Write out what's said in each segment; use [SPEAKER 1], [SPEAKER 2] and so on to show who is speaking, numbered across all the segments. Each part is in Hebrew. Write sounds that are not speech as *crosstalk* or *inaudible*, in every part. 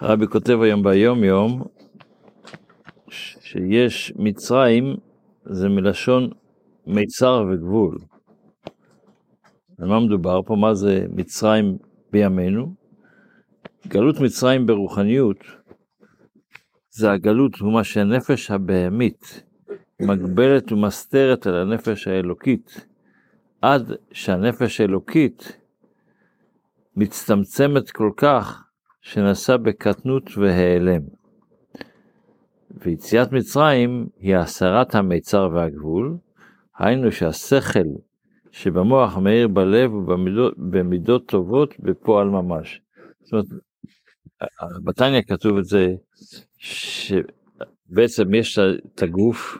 [SPEAKER 1] הרבי כותב היום ביום יום שיש מצרים זה מלשון מיצר וגבול. על מה מדובר פה? מה זה מצרים בימינו? גלות מצרים ברוחניות זה הגלות הוא מה שהנפש הבהמית מגבלת ומסתרת על הנפש האלוקית, עד שהנפש האלוקית מצטמצמת כל כך שנעשה בקטנות והיעלם. ויציאת מצרים היא הסרת המיצר והגבול, היינו שהשכל שבמוח מאיר בלב ובמידות טובות בפועל ממש. זאת אומרת, בתניא כתוב את זה, שבעצם יש את הגוף,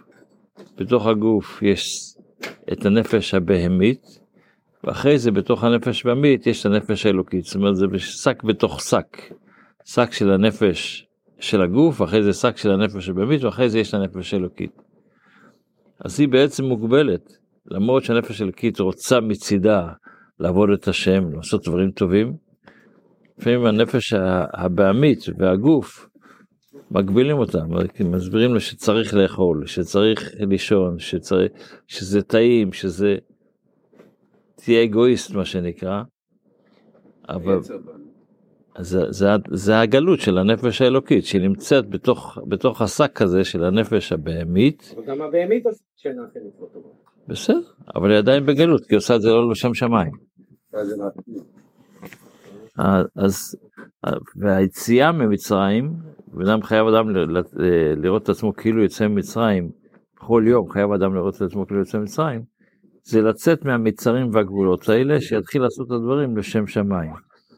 [SPEAKER 1] בתוך הגוף יש את הנפש הבהמית, ואחרי זה בתוך הנפש הבהמית יש את הנפש האלוקית, זאת אומרת זה שק בתוך שק, שק של הנפש של הגוף, ואחרי זה שק של הנפש הבהמית, ואחרי זה יש את הנפש האלוקית. אז היא בעצם מוגבלת, למרות שהנפש האלוקית רוצה מצידה לעבוד את השם, לעשות דברים טובים, לפעמים הנפש הבעמית והגוף מגבילים אותם, מסבירים לו שצריך לאכול, שצריך לישון, שצריך, שזה טעים, שזה... תהיה אגואיסט מה שנקרא. אבל זה, זה, זה הגלות של הנפש האלוקית שהיא נמצאת בתוך, בתוך השק הזה של הנפש הבהמית.
[SPEAKER 2] גם הבהמית שאינה
[SPEAKER 1] בסדר, אבל היא עדיין בגלות כי עושה את זה לא לשם שמיים. אז והיציאה ממצרים, אדם חייב אדם לראות את עצמו כאילו יוצא ממצרים, כל יום חייב אדם לראות את עצמו כאילו יוצא ממצרים, זה לצאת מהמצרים והגבולות האלה, שיתחיל לעשות את הדברים לשם שמיים.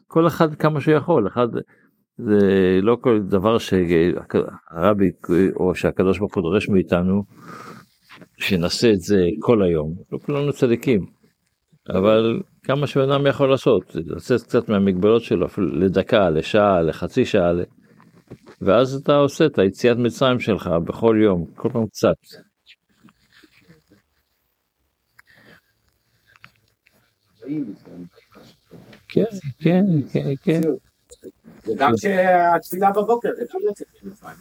[SPEAKER 1] כל אחד כמה שיכול, אחד זה לא כל דבר שהרבי או שהקדוש ברוך הוא דורש מאיתנו, שנעשה את זה כל היום, לא כולנו צדיקים, אבל כמה שבן אדם יכול לעשות, לצאת קצת מהמגבלות שלו, אפילו לדקה, לשעה, לחצי שעה, ואז אתה עושה את היציאת מצרים שלך בכל יום, כל פעם קצת. כן, כן, כן, כן.
[SPEAKER 2] וגם שהתפילה בבוקר,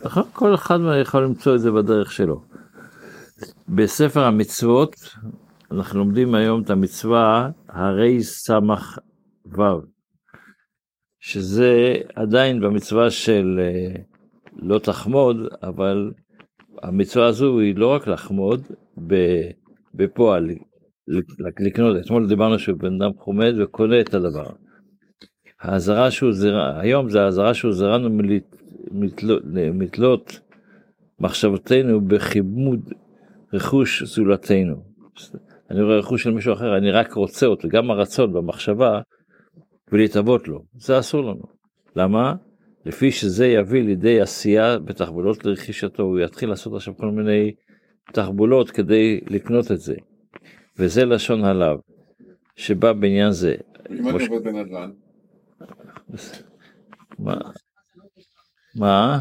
[SPEAKER 1] נכון, כל אחד יכול למצוא את זה בדרך שלו. בספר המצוות אנחנו לומדים היום את המצווה הרי סמך ו', שזה עדיין במצווה של אה, לא תחמוד, אבל המצווה הזו היא לא רק לחמוד בפועל, לקנות, אתמול דיברנו שבן אדם חומד וקונה את הדבר. האזהרה שהוא זרה, היום זה האזהרה שהוא זרענו מתלות מחשבותינו בכיבוד רכוש זולתנו. אני רואה רכוש של מישהו אחר, אני רק רוצה אותו, גם הרצון במחשבה, ולהתאבות לו. זה אסור לנו. למה? לפי שזה יביא לידי עשייה בתחבולות לרכישתו, הוא יתחיל לעשות עכשיו כל מיני תחבולות כדי לקנות את זה. וזה לשון הלאו, שבא בעניין זה.
[SPEAKER 3] אם אתה עובד בנדל"ן?
[SPEAKER 1] מה? מה?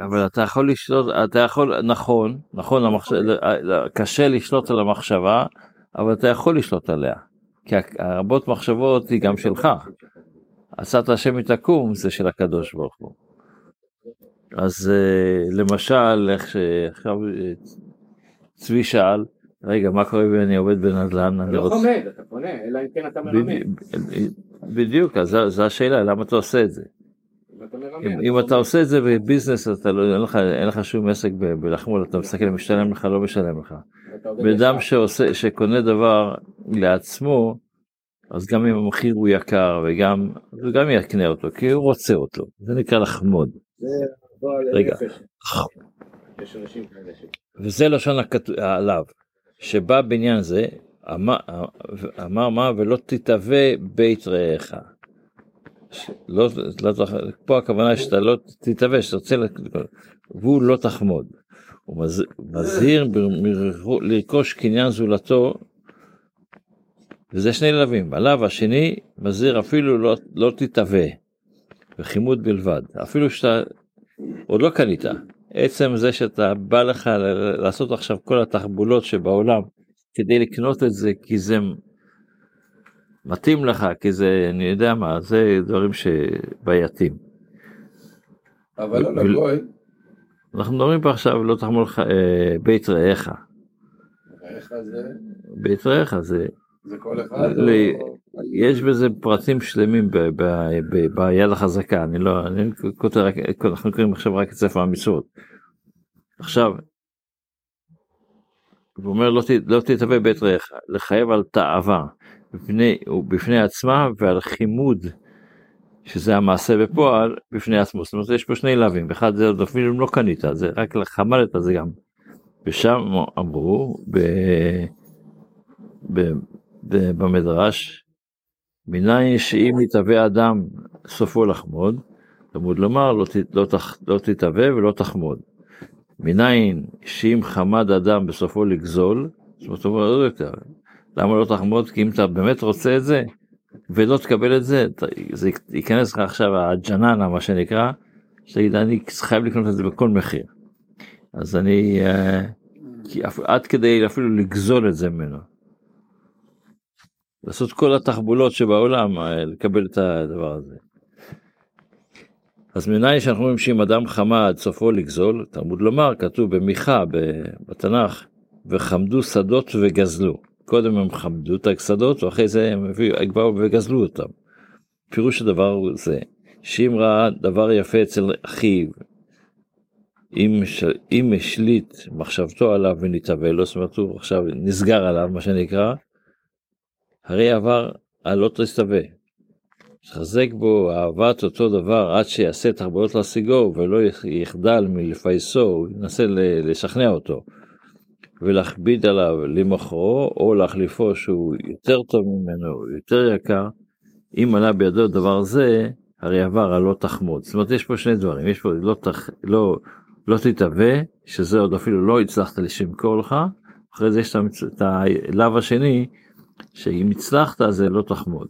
[SPEAKER 1] אבל אתה יכול לשלוט, אתה יכול, נכון, נכון, המחש... קשה לשלוט על המחשבה, אבל אתה יכול לשלוט עליה. כי הרבות מחשבות היא גם שלך. עצת השם היא תקום זה של הקדוש ברוך הוא. אז אה, למשל, איך שעכשיו אה, צבי שאל, רגע, מה קורה אם אני עובד בנדל"ן?
[SPEAKER 2] אתה לא חומד, אתה פונה, אלא אם כן אתה מרמה.
[SPEAKER 1] בדיוק, אז זו השאלה, למה אתה עושה את זה? אם, אם אתה עושה את זה בביזנס אתה לא, אין לך, אין לך שום עסק בלחמול אתה מסתכל אם משלם לך לא משלם לך. בן שעושה שקונה דבר לעצמו אז גם אם המחיר הוא יקר וגם הוא גם יקנה אותו כי הוא רוצה אותו זה נקרא לחמוד. רגע. וזה לשון עליו שבא בעניין זה אמר, מה ולא תתהווה בית רעך. לא, לא, פה הכוונה שאתה לא תתאבש, שאתה רוצה, והוא לא תחמוד. הוא מזהיר לרכוש קניין זולתו, וזה שני לבים. עליו השני מזהיר אפילו לא, לא תתאווה, וחימוד בלבד. אפילו שאתה עוד לא קנית. עצם זה שאתה בא לך לעשות עכשיו כל התחבולות שבעולם כדי לקנות את זה כי זה מתאים לך, כי זה, אני יודע מה, זה דברים שבעייתיים.
[SPEAKER 3] אבל לא
[SPEAKER 1] ו-
[SPEAKER 3] לגוי,
[SPEAKER 1] אנחנו מדברים פה עכשיו, לא תחמול לך, אה, בית רעך.
[SPEAKER 3] איך זה?
[SPEAKER 1] בית רעך זה,
[SPEAKER 3] זה כל אחד?
[SPEAKER 1] יש בזה פרטים שלמים ביד החזקה, אני לא, אני כותב רק, אנחנו קוראים עכשיו רק את ספר המצוות. עכשיו, הוא אומר לא, לא תתהווה בית רעך, לחייב על תאווה בפני, בפני עצמה ועל חימוד, שזה המעשה בפועל, בפני עצמו. זאת אומרת יש פה שני לאווים, אחד זה עוד אפילו לא קנית, זה רק חמדת זה גם. ושם אמרו ב, ב, במדרש, מניין שאם יתהווה אדם סופו לחמוד, תלמוד לומר לא, לא, לא תתהווה ולא תחמוד. מניין שאם חמד אדם בסופו לגזול, זאת אומרת עוד יותר, למה לא תחמוד? כי אם אתה באמת רוצה את זה ולא תקבל את זה, זה ייכנס לך עכשיו הג'ננה מה שנקרא, שתגיד אני חייב לקנות את זה בכל מחיר. אז אני, אה, עד כדי אפילו לגזול את זה ממנו. לעשות כל התחבולות שבעולם אה, לקבל את הדבר הזה. אז מנין שאנחנו אומרים שאם אדם חמד סופו לגזול, תלמוד לומר, כתוב במיכה בתנ"ך, וחמדו שדות וגזלו. קודם הם חמדו את השדות ואחרי זה הם באו וגזלו אותם. פירוש הדבר הוא זה, שאם ראה דבר יפה אצל אחיו, אם. אם השליט מחשבתו עליו ונתהווה לו, זאת אומרת הוא עכשיו נסגר עליו מה שנקרא, הרי עבר על לא תסתווה. חזק בו אהבת אותו דבר עד שיעשה תחבולות להשיגו ולא יח- יחדל מלפייסו, ינסה לשכנע אותו ולהכביד עליו למכרו או להחליפו שהוא יותר טוב ממנו, יותר יקר, אם עלה בידו דבר זה, הרי עבר על לא תחמוד. זאת אומרת יש פה שני דברים, יש פה לא, תח... לא, לא תתהווה, שזה עוד אפילו לא הצלחת למכור לך, אחרי זה יש את הלאו השני, שאם הצלחת זה לא תחמוד.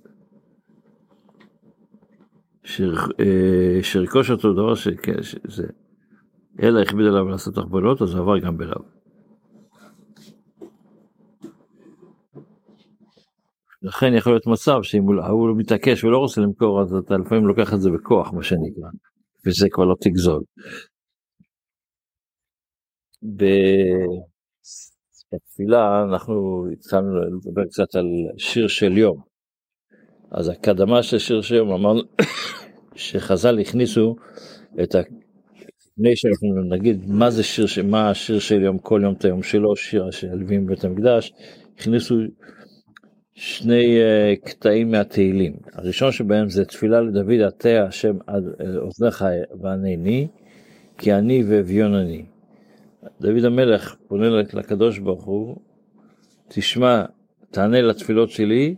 [SPEAKER 1] שיר- אה, שירכוש אותו דבר שזה, אלא הכביד עליו לעשות תחבולות, אז עבר גם בלאו. לכן יכול להיות מצב שאם הוא לא מתעקש ולא רוצה למכור, אז אתה לפעמים לוקח את זה בכוח, מה שנקרא, וזה כבר לא תגזול. ב- בתפילה אנחנו התחלנו לדבר קצת על שיר של יום. אז הקדמה של שיר של יום אמרנו *coughs* שחז"ל הכניסו את ה... לפני שאנחנו נגיד מה זה שיר, מה השיר של יום, כל יום את היום שלו, שיר של הלווים בבית המקדש, הכניסו שני אה, קטעים מהתהילים. הראשון שבהם זה תפילה לדוד עטה השם עד אה, אוזניך וענני, כי אני ואביון אני. דוד המלך פונה לקדוש ברוך הוא, תשמע, תענה לתפילות שלי,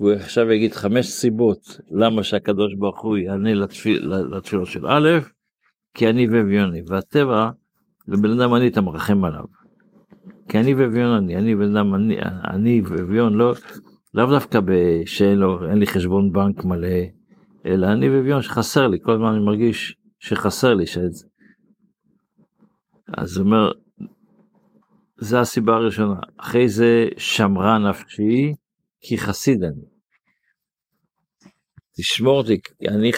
[SPEAKER 1] והוא עכשיו יגיד חמש סיבות למה שהקדוש ברוך הוא יענה לתפיל, לתפילות של א', כי אני ואביון אני. והטבע, לבן אדם אני אתה מרחם עליו. כי אני ואביון אני, אני בן אדם, אני, אני ואביון לא, לאו דווקא שאין לו, אין לי חשבון בנק מלא, אלא אני ואביון שחסר לי, כל הזמן אני מרגיש שחסר לי, שזה. אז הוא אומר, זה הסיבה הראשונה. אחרי זה שמרה נפשי, כי חסיד אני. תשמור אותי, אני,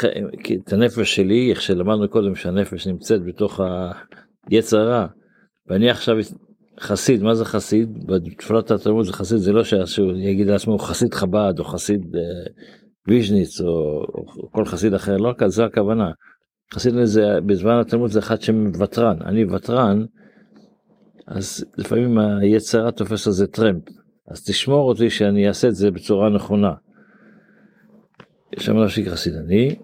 [SPEAKER 1] את הנפש שלי, איך שלמדנו קודם שהנפש נמצאת בתוך היצר הרע, ואני עכשיו חסיד, מה זה חסיד? בתפילת התלמוד זה חסיד, זה לא שהוא יגיד לעצמו חסיד חב"ד או חסיד אה, ויז'ניץ או, או כל חסיד אחר, לא זו הכוונה. חסיד זה, בזמן התלמוד זה אחד שוותרן, אני ותרן, אז לפעמים היצרה תופס על זה טרמפ, אז תשמור אותי שאני אעשה את זה בצורה נכונה. יש שם נפשי חסיד אני.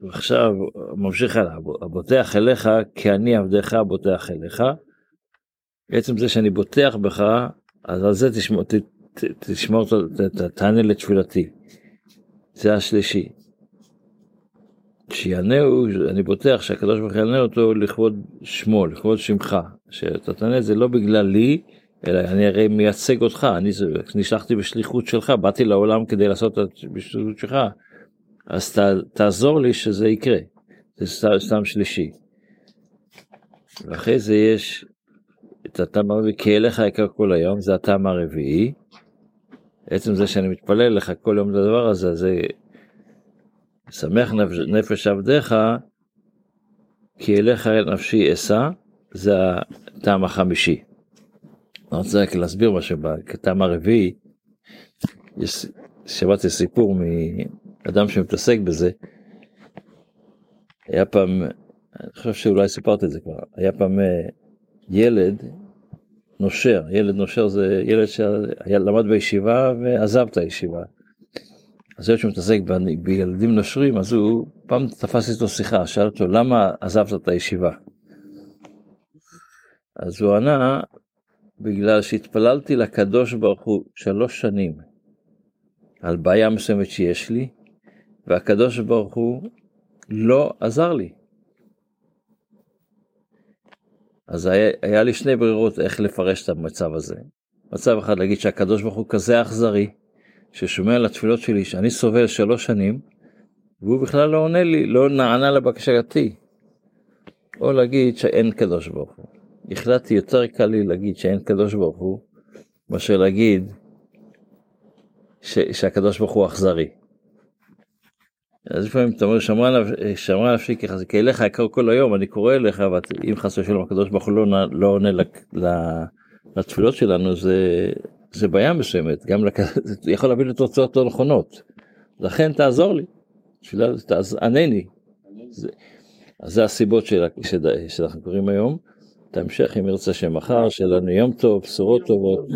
[SPEAKER 1] ועכשיו ממשיך הלאה, הבוטח אליך כי אני עבדך בוטח אליך. בעצם זה שאני בוטח בך, אז על זה תשמור, ת, תשמור, ת, ת, תענה לתפילתי. זה השלישי. שיענהו, אני בוטח שהקדוש ברוך הוא יענה אותו לכבוד שמו, לכבוד שמך. שאתה תענה את זה לא בגלל לי, אלא אני הרי מייצג אותך, אני נשלחתי בשליחות שלך, באתי לעולם כדי לעשות את בשליחות שלך, אז ת, תעזור לי שזה יקרה. זה סתם, סתם שלישי. ואחרי זה יש את הטעם הרביעי, כי אליך יקר כל היום, זה הטעם הרביעי. עצם זה שאני מתפלל לך כל יום לדבר הזה, זה שמח נפש, נפש עבדיך, כי אליך נפשי אשא, זה הטעם החמישי. אני רוצה רק להסביר משהו בטעם הרביעי. שמעתי סיפור מאדם שמתעסק בזה. היה פעם, אני חושב שאולי סיפרתי את זה כבר, היה פעם אה, ילד נושר, ילד נושר זה ילד שלמד בישיבה ועזב את הישיבה. אז ילד שמתעסק בילדים נושרים, אז הוא פעם תפס איתו שיחה, שאל אותו למה עזבת את הישיבה? אז הוא ענה, בגלל שהתפללתי לקדוש ברוך הוא שלוש שנים על בעיה מסוימת שיש לי, והקדוש ברוך הוא לא עזר לי. אז היה, היה לי שני ברירות איך לפרש את המצב הזה. מצב אחד להגיד שהקדוש ברוך הוא כזה אכזרי, ששומע לתפילות שלי שאני סובל שלוש שנים, והוא בכלל לא עונה לי, לא נענה לבקשתי. או להגיד שאין קדוש ברוך הוא. החלטתי יותר קל לי להגיד שאין קדוש ברוך הוא, מאשר להגיד ש, שהקדוש ברוך הוא אכזרי. אז לפעמים אתה אומר שמרה נפשי כי אליך יקר כל היום אני קורא אליך ואם חס ושלום הקדוש ברוך הוא לא, לא עונה לתפילות שלנו זה זה בעיה מסוימת גם *laughs* יכול להביא לתוצאות לא נכונות. לכן תעזור לי. תענני אז זה הסיבות של, שאנחנו קוראים היום. את ההמשך אם ירצה שמחר שיהיה לנו יום טוב בשורות טובות.